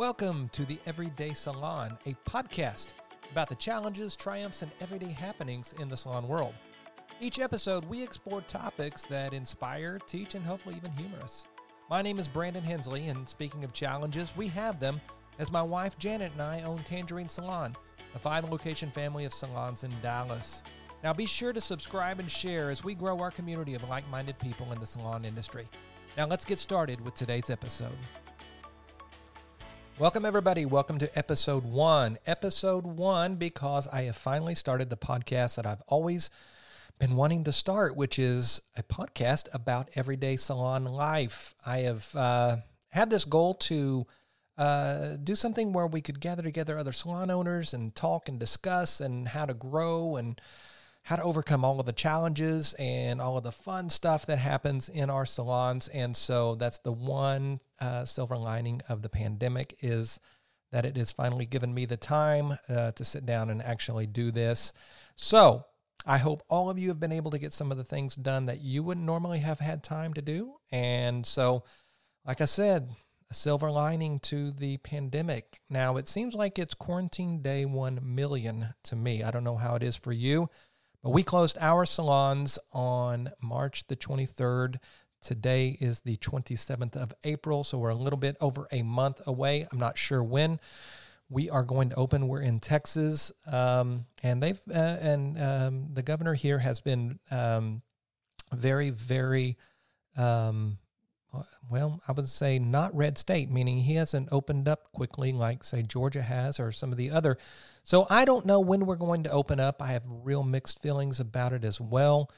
Welcome to the Everyday Salon, a podcast about the challenges, triumphs, and everyday happenings in the salon world. Each episode, we explore topics that inspire, teach, and hopefully even humor us. My name is Brandon Hensley, and speaking of challenges, we have them as my wife Janet and I own Tangerine Salon, a five location family of salons in Dallas. Now, be sure to subscribe and share as we grow our community of like minded people in the salon industry. Now, let's get started with today's episode. Welcome, everybody. Welcome to episode one. Episode one, because I have finally started the podcast that I've always been wanting to start, which is a podcast about everyday salon life. I have uh, had this goal to uh, do something where we could gather together other salon owners and talk and discuss and how to grow and how to overcome all of the challenges and all of the fun stuff that happens in our salons. And so that's the one uh, silver lining of the pandemic is that it has finally given me the time uh, to sit down and actually do this. So I hope all of you have been able to get some of the things done that you wouldn't normally have had time to do. And so, like I said, a silver lining to the pandemic. Now, it seems like it's quarantine day 1 million to me. I don't know how it is for you. But we closed our salons on March the 23rd. Today is the 27th of April, so we're a little bit over a month away. I'm not sure when we are going to open. We're in Texas, um, and they've uh, and um, the governor here has been um, very, very um, well, I would say not red state, meaning he hasn't opened up quickly like, say, Georgia has or some of the other. So I don't know when we're going to open up. I have real mixed feelings about it as well.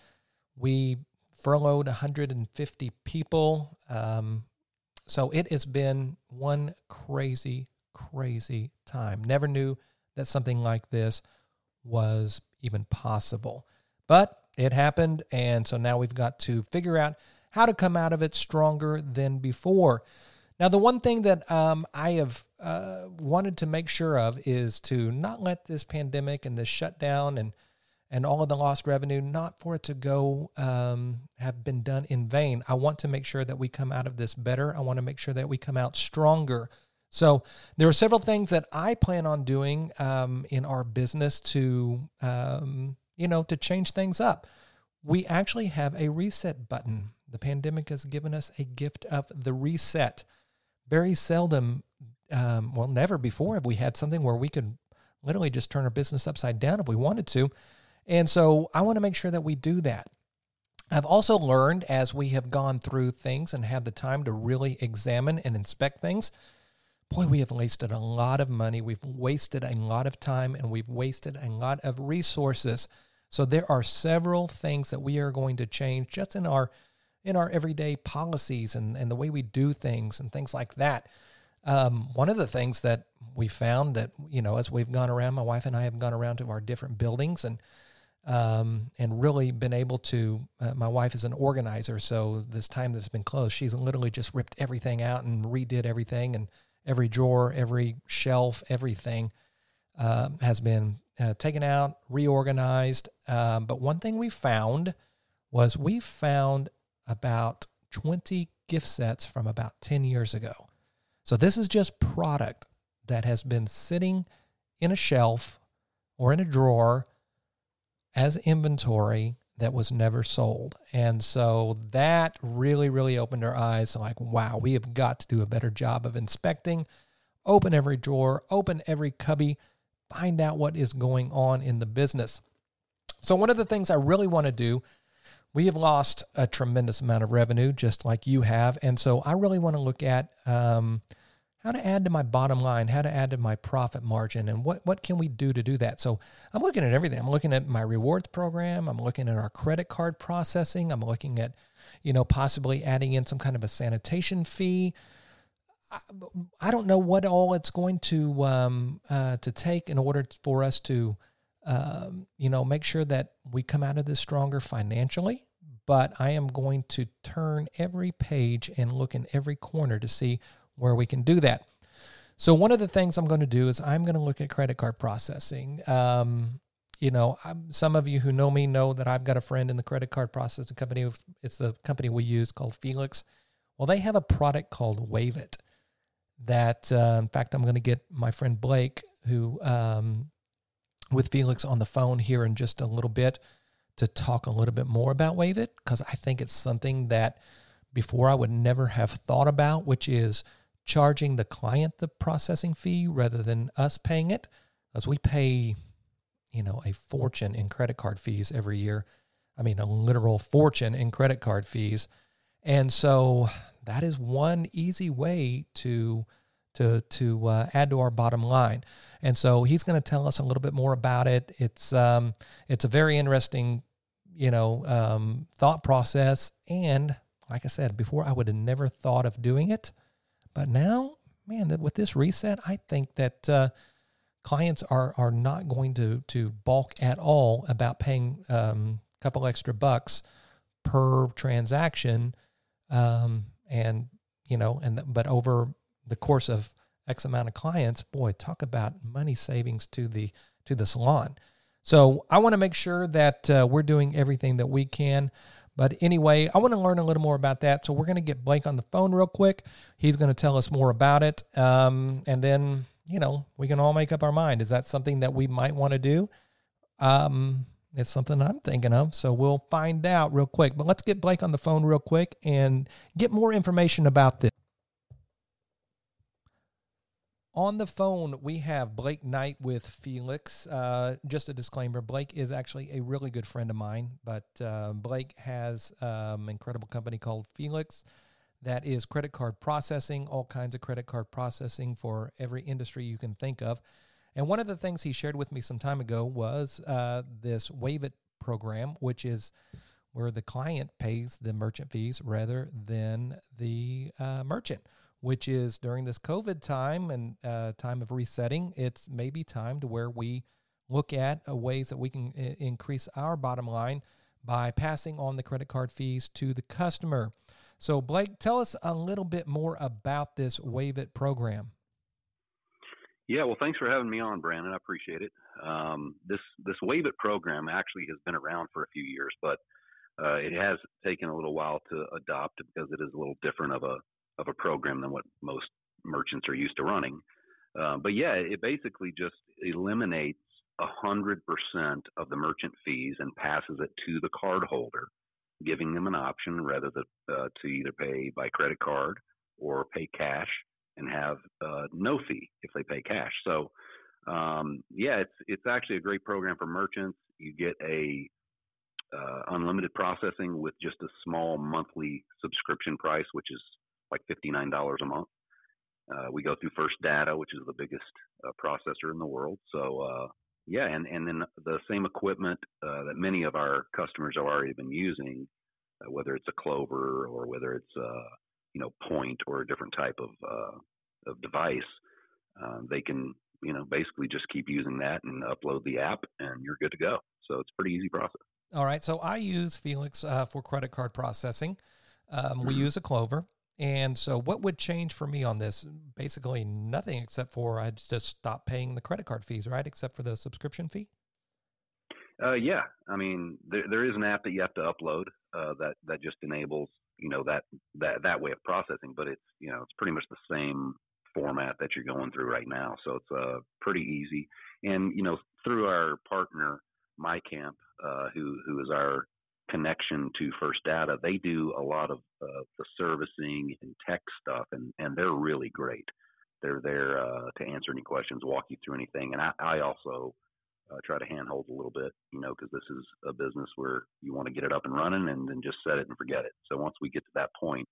We furloughed 150 people. Um, so it has been one crazy, crazy time. Never knew that something like this was even possible. But it happened. And so now we've got to figure out how to come out of it stronger than before. Now, the one thing that um, I have uh, wanted to make sure of is to not let this pandemic and this shutdown and and all of the lost revenue, not for it to go um, have been done in vain. I want to make sure that we come out of this better. I want to make sure that we come out stronger. So there are several things that I plan on doing um, in our business to, um, you know, to change things up. We actually have a reset button the pandemic has given us a gift of the reset. Very seldom, um, well, never before have we had something where we could literally just turn our business upside down if we wanted to. And so I want to make sure that we do that. I've also learned as we have gone through things and had the time to really examine and inspect things, boy, we have wasted a lot of money. We've wasted a lot of time and we've wasted a lot of resources. So there are several things that we are going to change just in our in our everyday policies and, and the way we do things and things like that. Um, one of the things that we found that, you know, as we've gone around, my wife and I have gone around to our different buildings and, um, and really been able to, uh, my wife is an organizer. So this time that's been closed, she's literally just ripped everything out and redid everything and every drawer, every shelf, everything, uh, has been uh, taken out, reorganized. Um, but one thing we found was we found about 20 gift sets from about 10 years ago. So this is just product that has been sitting in a shelf or in a drawer as inventory that was never sold. And so that really, really opened our eyes like, wow, we have got to do a better job of inspecting, open every drawer, open every cubby, find out what is going on in the business. So, one of the things I really want to do we have lost a tremendous amount of revenue, just like you have. And so I really want to look at um, how to add to my bottom line, how to add to my profit margin, and what, what can we do to do that. So I'm looking at everything. I'm looking at my rewards program. I'm looking at our credit card processing. I'm looking at, you know, possibly adding in some kind of a sanitation fee. I, I don't know what all it's going to um, uh, to take in order for us to um, you know, make sure that we come out of this stronger financially. But I am going to turn every page and look in every corner to see where we can do that. So one of the things I'm going to do is I'm going to look at credit card processing. Um, you know, I'm, some of you who know me know that I've got a friend in the credit card processing company. It's the company we use called Felix. Well, they have a product called Wavit that, uh, in fact, I'm going to get my friend Blake, who um, with Felix on the phone here in just a little bit to talk a little bit more about Wavit because I think it's something that before I would never have thought about, which is charging the client the processing fee rather than us paying it, as we pay, you know, a fortune in credit card fees every year. I mean, a literal fortune in credit card fees. And so that is one easy way to to to uh, add to our bottom line. And so he's going to tell us a little bit more about it. It's um, it's a very interesting, you know, um, thought process. And like I said before, I would have never thought of doing it, but now, man, that with this reset, I think that uh, clients are are not going to to balk at all about paying um, a couple extra bucks per transaction, um, and you know, and but over the course of X amount of clients, boy, talk about money savings to the to the salon. So I want to make sure that uh, we're doing everything that we can. But anyway, I want to learn a little more about that. So we're going to get Blake on the phone real quick. He's going to tell us more about it, um, and then you know we can all make up our mind. Is that something that we might want to do? Um, it's something I'm thinking of. So we'll find out real quick. But let's get Blake on the phone real quick and get more information about this. On the phone, we have Blake Knight with Felix. Uh, just a disclaimer Blake is actually a really good friend of mine, but uh, Blake has an um, incredible company called Felix that is credit card processing, all kinds of credit card processing for every industry you can think of. And one of the things he shared with me some time ago was uh, this Wavit program, which is where the client pays the merchant fees rather than the uh, merchant which is during this COVID time and uh, time of resetting, it's maybe time to where we look at uh, ways that we can I- uh, increase our bottom line by passing on the credit card fees to the customer. So, Blake, tell us a little bit more about this Wavit program. Yeah, well, thanks for having me on, Brandon. I appreciate it. Um, this this Wavit program actually has been around for a few years, but uh, it has taken a little while to adopt because it is a little different of a of a program than what most merchants are used to running. Uh, but yeah, it basically just eliminates a hundred percent of the merchant fees and passes it to the card holder, giving them an option rather than, uh, to either pay by credit card or pay cash and have uh, no fee if they pay cash. So um, yeah, it's it's actually a great program for merchants. You get a uh, unlimited processing with just a small monthly subscription price, which is like $59 a month. Uh, we go through First Data, which is the biggest uh, processor in the world. So uh, yeah, and and then the same equipment uh, that many of our customers have already been using, uh, whether it's a Clover or whether it's uh, you know Poynt or a different type of of device, um, they can you know basically just keep using that and upload the app, and you're good to go. So it's a pretty easy process. All right. So I use Felix for credit card processing. Um, mm-hmm. We use a Clover. And so, what would change for me on this? Basically, nothing except for I just stop paying the credit card fees, right? Except for the subscription fee. Uh, yeah, I mean, there, there is an app that you have to upload uh, that that just enables you know that that that way of processing, but it's you know it's pretty much the same format that you're going through right now, so it's uh, pretty easy. And you know, through our partner Micamp, uh, who who is our connection to First Data, they do a lot of uh, the servicing and tech stuff, and, and they're really great. They're there uh, to answer any questions, walk you through anything, and I, I also uh, try to handhold a little bit, you know, because this is a business where you want to get it up and running and then just set it and forget it. So once we get to that point,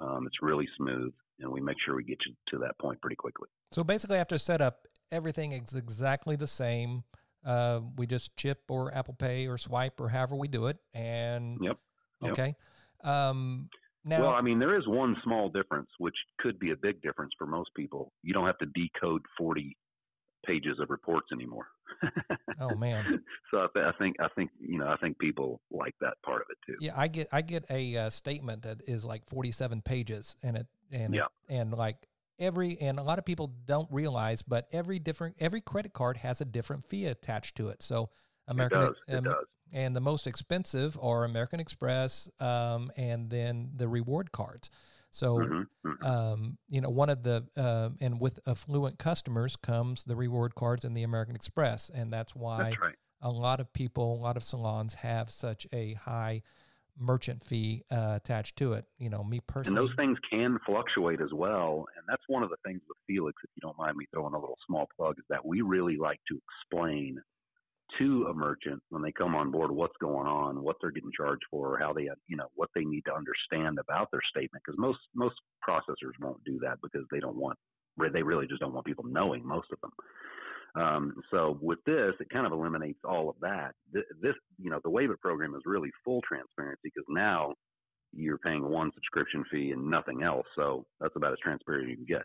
um, it's really smooth, and we make sure we get you to that point pretty quickly. So basically, after setup, everything is exactly the same uh, we just chip or Apple Pay or swipe or however we do it. And yep. yep. okay. Um, now, well, I mean, there is one small difference, which could be a big difference for most people. You don't have to decode 40 pages of reports anymore. oh man! So I, th- I, think I think you know I think people like that part of it too. Yeah, I get I get a uh, statement that is like 47 pages, and it and yeah. It, and like every and a lot of people don't realize, but every different every credit card has a different fee attached to it. So American it does, it does. and the most expensive are American Express, um, and then the reward cards. So, Mm-hmm. Mhm. um, you know, one of the uh, and with affluent customers comes the reward cards and the American Express, and that's why That's right. a lot of people, a lot of salons have such a high merchant fee uh, attached to it. You know, me personally. And those things can fluctuate as well. And that's one of the things with Felix, if you don't mind me throwing a little small plug, is that we really like to explain to a merchant when they come on board what's going on, what they're getting charged for, how they, you know, what they need to understand about their statement. Because most most processors won't do that because they don't want, they really just don't want people knowing most of them. Um, so with this, it kind of eliminates all of that. This, this, you know, the Wavit program is really full transparency because now you're paying one subscription fee and nothing else. So that's about as transparent as you can get.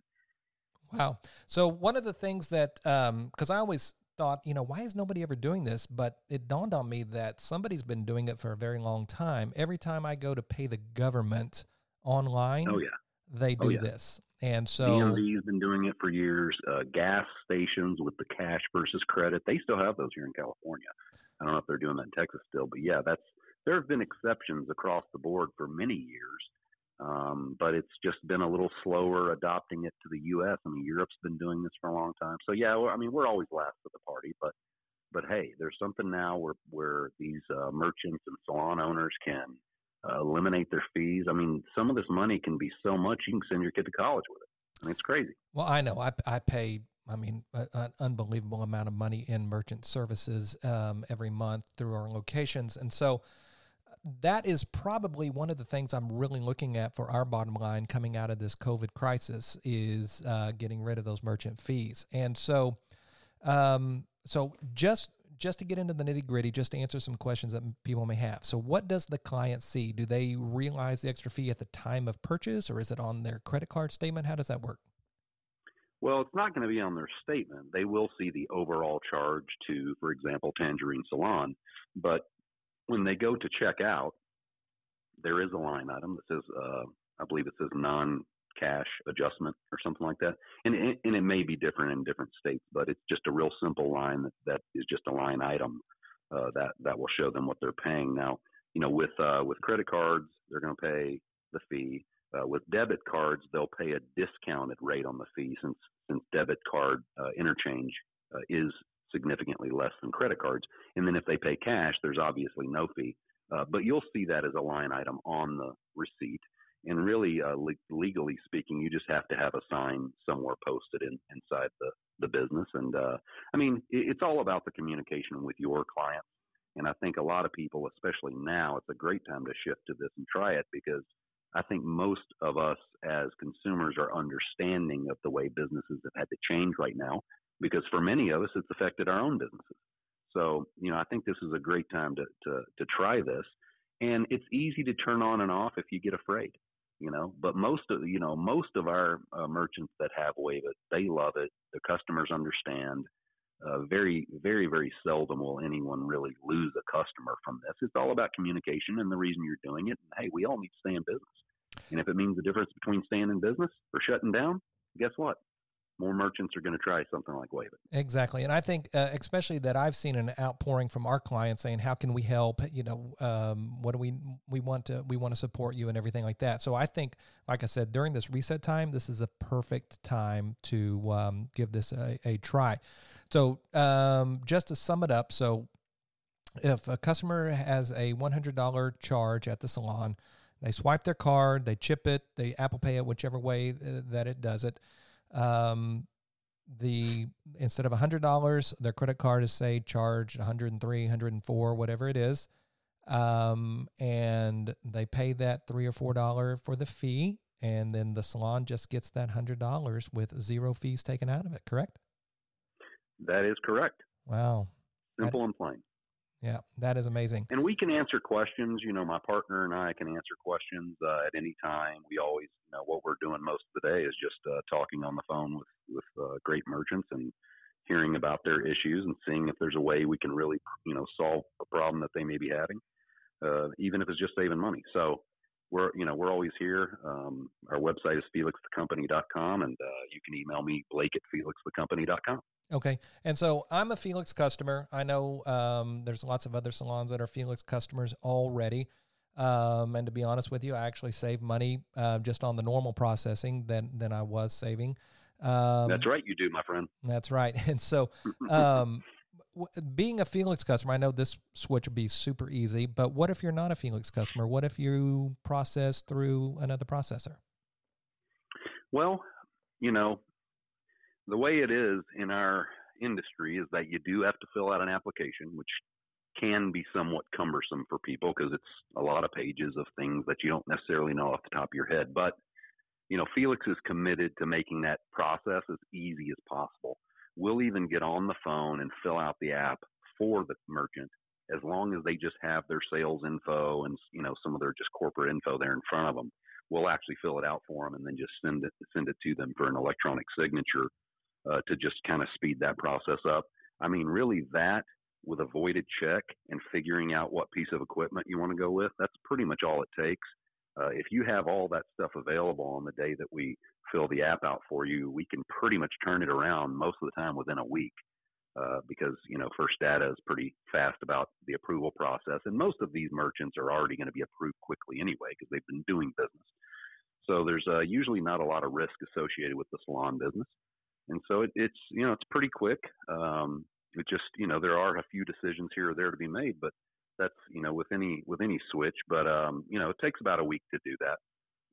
Wow. So one of the things that, because I always thought, you know, why is nobody ever doing this? But it dawned on me that somebody's been doing it for a very long time. Every time I go to pay the government online, Oh yeah, they Oh, do yeah. this. And so, DMV's been doing it for years. Uh, gas stations with the cash versus credit, they still have those here in California. I don't know if they're doing that in Texas still, but yeah, that's there have been exceptions across the board for many years. Um, but it's just been a little slower adopting it to the U.S. I mean, Europe's been doing this for a long time. So yeah, I mean, we're always last to the party, but but hey, there's something now where where these uh, merchants and salon owners can uh, eliminate their fees. I mean, some of this money can be so much you can send your kid to college with it. I mean, it's crazy. well, I know I, I pay, I mean, an unbelievable amount of money in merchant services um, every month through our locations. And so that is probably one of the things I'm really looking at for our bottom line coming out of this COVID crisis is uh, getting rid of those merchant fees. And so, um, so just just to get into the nitty gritty, just to answer some questions that people may have. So, what does the client see? Do they realize the extra fee at the time of purchase, or is it on their credit card statement? How does that work? Well, it's not going to be on their statement. They will see the overall charge to, for example, Tangerine Salon. But when they go to check out, there is a line item that says, uh, I believe it says non-cash adjustment or something like that. And it, and it may be different in different states, but it's just a real simple line that, that is just a line item uh, that that will show them what they're paying. Now, you know, with uh, with credit cards, they're going to pay the fee. Uh, with debit cards, they'll pay a discounted rate on the fee since since debit card uh, interchange uh, is significantly less than credit cards. And then if they pay cash, there's obviously no fee. Uh, but you'll see that as a line item on the receipt. And really, uh, le- legally speaking, you just have to have a sign somewhere posted in, inside the, the business. And uh, I mean, it, it's all about the communication with your clients. And I think a lot of people, especially now, it's a great time to shift to this and try it because I think most of us as consumers are understanding of the way businesses have had to change right now because for many of us, it's affected our own businesses. So, you know, I think this is a great time to, to, to try this. And it's easy to turn on and off if you get afraid, you know, but most of, you know, most of our uh, merchants that have Wavit, they love it. The customers understand. Uh, very, very, very seldom will anyone really lose a customer from this. It's all about communication and the reason you're doing it. And hey, we all need to stay in business. And if it means the difference between staying in business or shutting down, guess what? More merchants are going to try something like Wave It. Exactly, and I think uh, especially that I've seen an outpouring from our clients saying, "How can we help? You know, um, what do we we want to we want to support you and everything like that." So I think, like I said, during this reset time, this is a perfect time to um, give this a, a try. So um, just to sum it up, so if a customer has a one hundred dollar charge at the salon, they swipe their card, they chip it, they Apple Pay it, whichever way uh, that it does it. Um, the instead of hundred dollars, their credit card is say charged 103, 104, whatever it is, um, and they pay that three or four dollar for the fee, and then the salon just gets that hundred dollars with zero fees taken out of it. Correct? That is correct. Wow. Simple and plain. Yeah, that is amazing. And we can answer questions. You know, my partner and I can answer questions uh, at any time. We always, you know, what we're doing most of the day is just uh, talking on the phone with with uh, great merchants and hearing about their issues and seeing if there's a way we can really, you know, solve a problem that they may be having, uh, even if it's just saving money. So we're, you know, we're always here. Um, our website is felixthecompany.com, and uh, you can email me blake at felixthecompany.com. Okay. And so I'm a Felix customer. I know um, there's lots of other salons that are Felix customers already. Um, and to be honest with you, I actually save money uh, just on the normal processing than than I was saving. Um, that's right, you do, my friend. That's right. And so, um, w- being a Felix customer, I know this switch would be super easy. But what if you're not a Felix customer? What if you process through another processor? Well, you know, the way it is in our industry is that you do have to fill out an application, which can be somewhat cumbersome for people because it's a lot of pages of things that you don't necessarily know off the top of your head. But, you know, Felix is committed to making that process as easy as possible. We'll even get on the phone and fill out the app for the merchant as long as they just have their sales info and, you know, some of their just corporate info there in front of them. We'll actually fill it out for them and then just send it send it to them for an electronic signature uh, to just kind of speed that process up. I mean, really, that with a voided check and figuring out what piece of equipment you want to go with, that's pretty much all it takes. Uh, if you have all that stuff available on the day that we fill the app out for you, we can pretty much turn it around most of the time within a week. Uh, because you know First Data is pretty fast about the approval process, and most of these merchants are already going to be approved quickly anyway because they've been doing business. So there's uh, usually not a lot of risk associated with the salon business, and so it, it's you know it's pretty quick. Um, it just you know there are a few decisions here or there to be made, but that's you know with any with any switch. But um, you know it takes about a week to do that,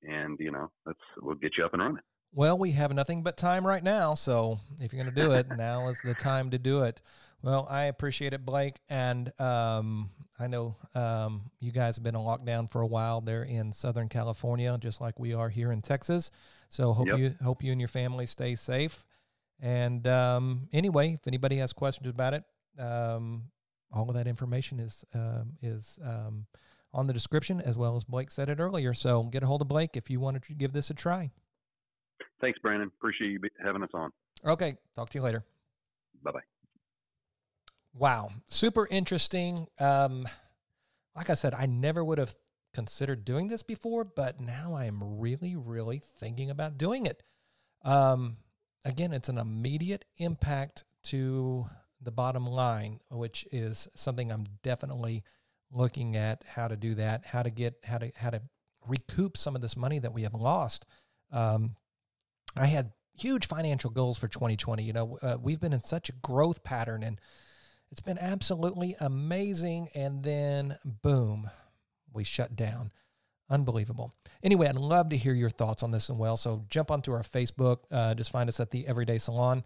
and you know that's we'll get you up and running. Well, we have nothing but time right now, so if you're going to do it, now is the time to do it. Well, I appreciate it, Blake, and um, I know um, you guys have been on lockdown for a while there in Southern California, just like we are here in Texas. So hope yep. you hope you and your family stay safe. And um, anyway, if anybody has questions about it, um, all of that information is um, is um, on the description as well as Blake said it earlier. So get a hold of Blake if you want to give this a try. Thanks, Brandon. Appreciate you having us on. Okay, talk to you later. Bye bye. Wow, super interesting. Um, like I said, I never would have considered doing this before, but now I am really, really thinking about doing it. Um, again, it's an immediate impact to the bottom line, which is something I'm definitely looking at how to do that, how to get how to how to recoup some of this money that we have lost. Um, I had huge financial goals for 2020. You know, uh, we've been in such a growth pattern, and it's been absolutely amazing. And then, boom, we shut down. Unbelievable. Anyway, I'd love to hear your thoughts on this as well. So jump onto our Facebook, uh, just find us at the Everyday Salon,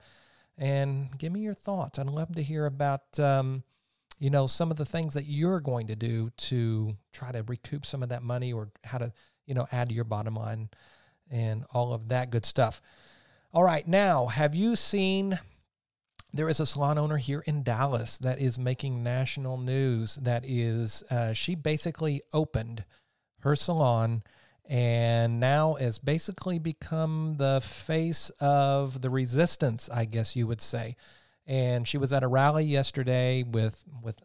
and give me your thoughts. I'd love to hear about, um, you know, some of the things that you're going to do to try to recoup some of that money, or how to, you know, add to your bottom line, and all of that good stuff. All right, now, have you seen? There is a salon owner here in Dallas that is making national news. That is, uh, she basically opened her salon and now has basically become the face of the resistance, I guess you would say. And she was at a rally yesterday with with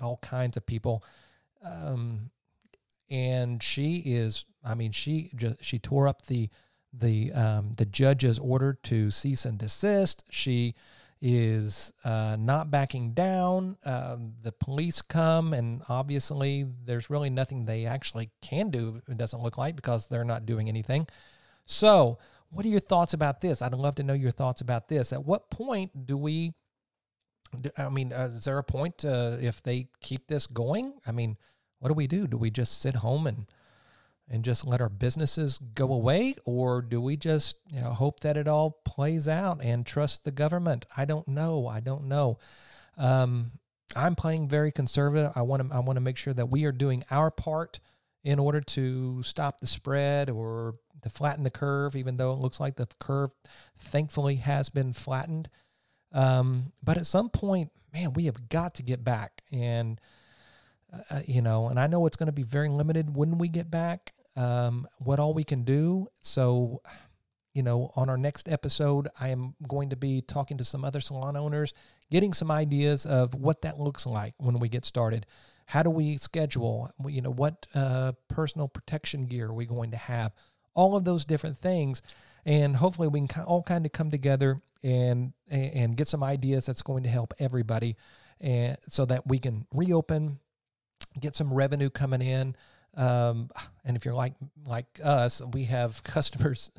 all kinds of people, um, and she is. I mean, she just she tore up the the um, the judge's order to cease and desist. She is uh, not backing down. Um, the police come, and obviously, there's really nothing they actually can do, it doesn't look like, because they're not doing anything. So, what are your thoughts about this? I'd love to know your thoughts about this. At what point do we, I mean, uh, is there a point uh, if they keep this going? I mean, what do we do? Do we just sit home and and just let our businesses go away? Or do we just you know, hope that it all plays out and trust the government? I don't know. I don't know. Um, I'm playing very conservative. I want to I want to make sure that we are doing our part in order to stop the spread or to flatten the curve, even though it looks like the curve thankfully has been flattened. Um, but at some point, man, we have got to get back and uh, you know, and I know it's going to be very limited when we get back um, what all we can do. So, you know, on our next episode, I am going to be talking to some other salon owners, getting some ideas of what that looks like when we get started. How do we schedule? You know, what uh, personal protection gear are we going to have? All of those different things, and hopefully we can all kind of come together and and get some ideas that's going to help everybody, and so that we can reopen, get some revenue coming in, Um, and if you're like like us, we have customers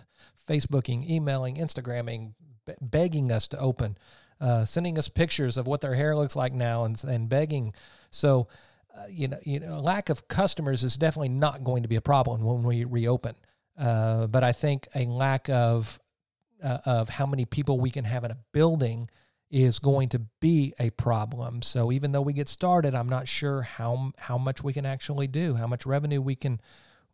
Facebooking, emailing, Instagramming, be- begging us to open, uh, sending us pictures of what their hair looks like now, and and begging. So, uh, you know, you know, lack of customers is definitely not going to be a problem when we reopen. Uh, but I think a lack of uh, of how many people we can have in a building is going to be a problem. So even though we get started, I'm not sure how how much we can actually do, how much revenue we can,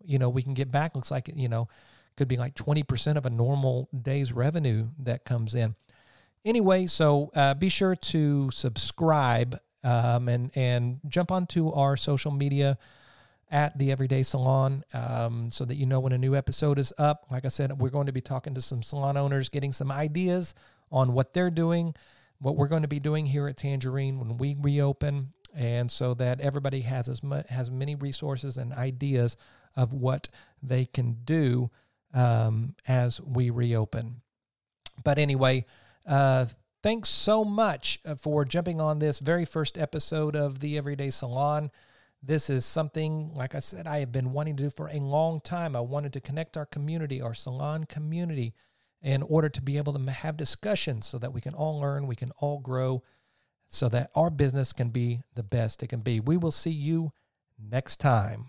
you know, we can get back. Looks like you know, could be like 20% of a normal day's revenue that comes in. Anyway, so uh, be sure to subscribe um, and and jump onto our social media at the Everyday Salon um, so that you know when a new episode is up. Like I said, we're going to be talking to some salon owners, getting some ideas on what they're doing what we're going to be doing here at Tangerine when we reopen, and so that everybody has as much, has many resources and ideas of what they can do um, as we reopen. But anyway, uh, thanks so much uh, for jumping on this very first episode of the Everyday Salon. This is something, like I said, I have been wanting to do for a long time. I wanted to connect our community, our salon community in order to be able to have discussions so that we can all learn, we can all grow, so that our business can be the best it can be. We will see you next time.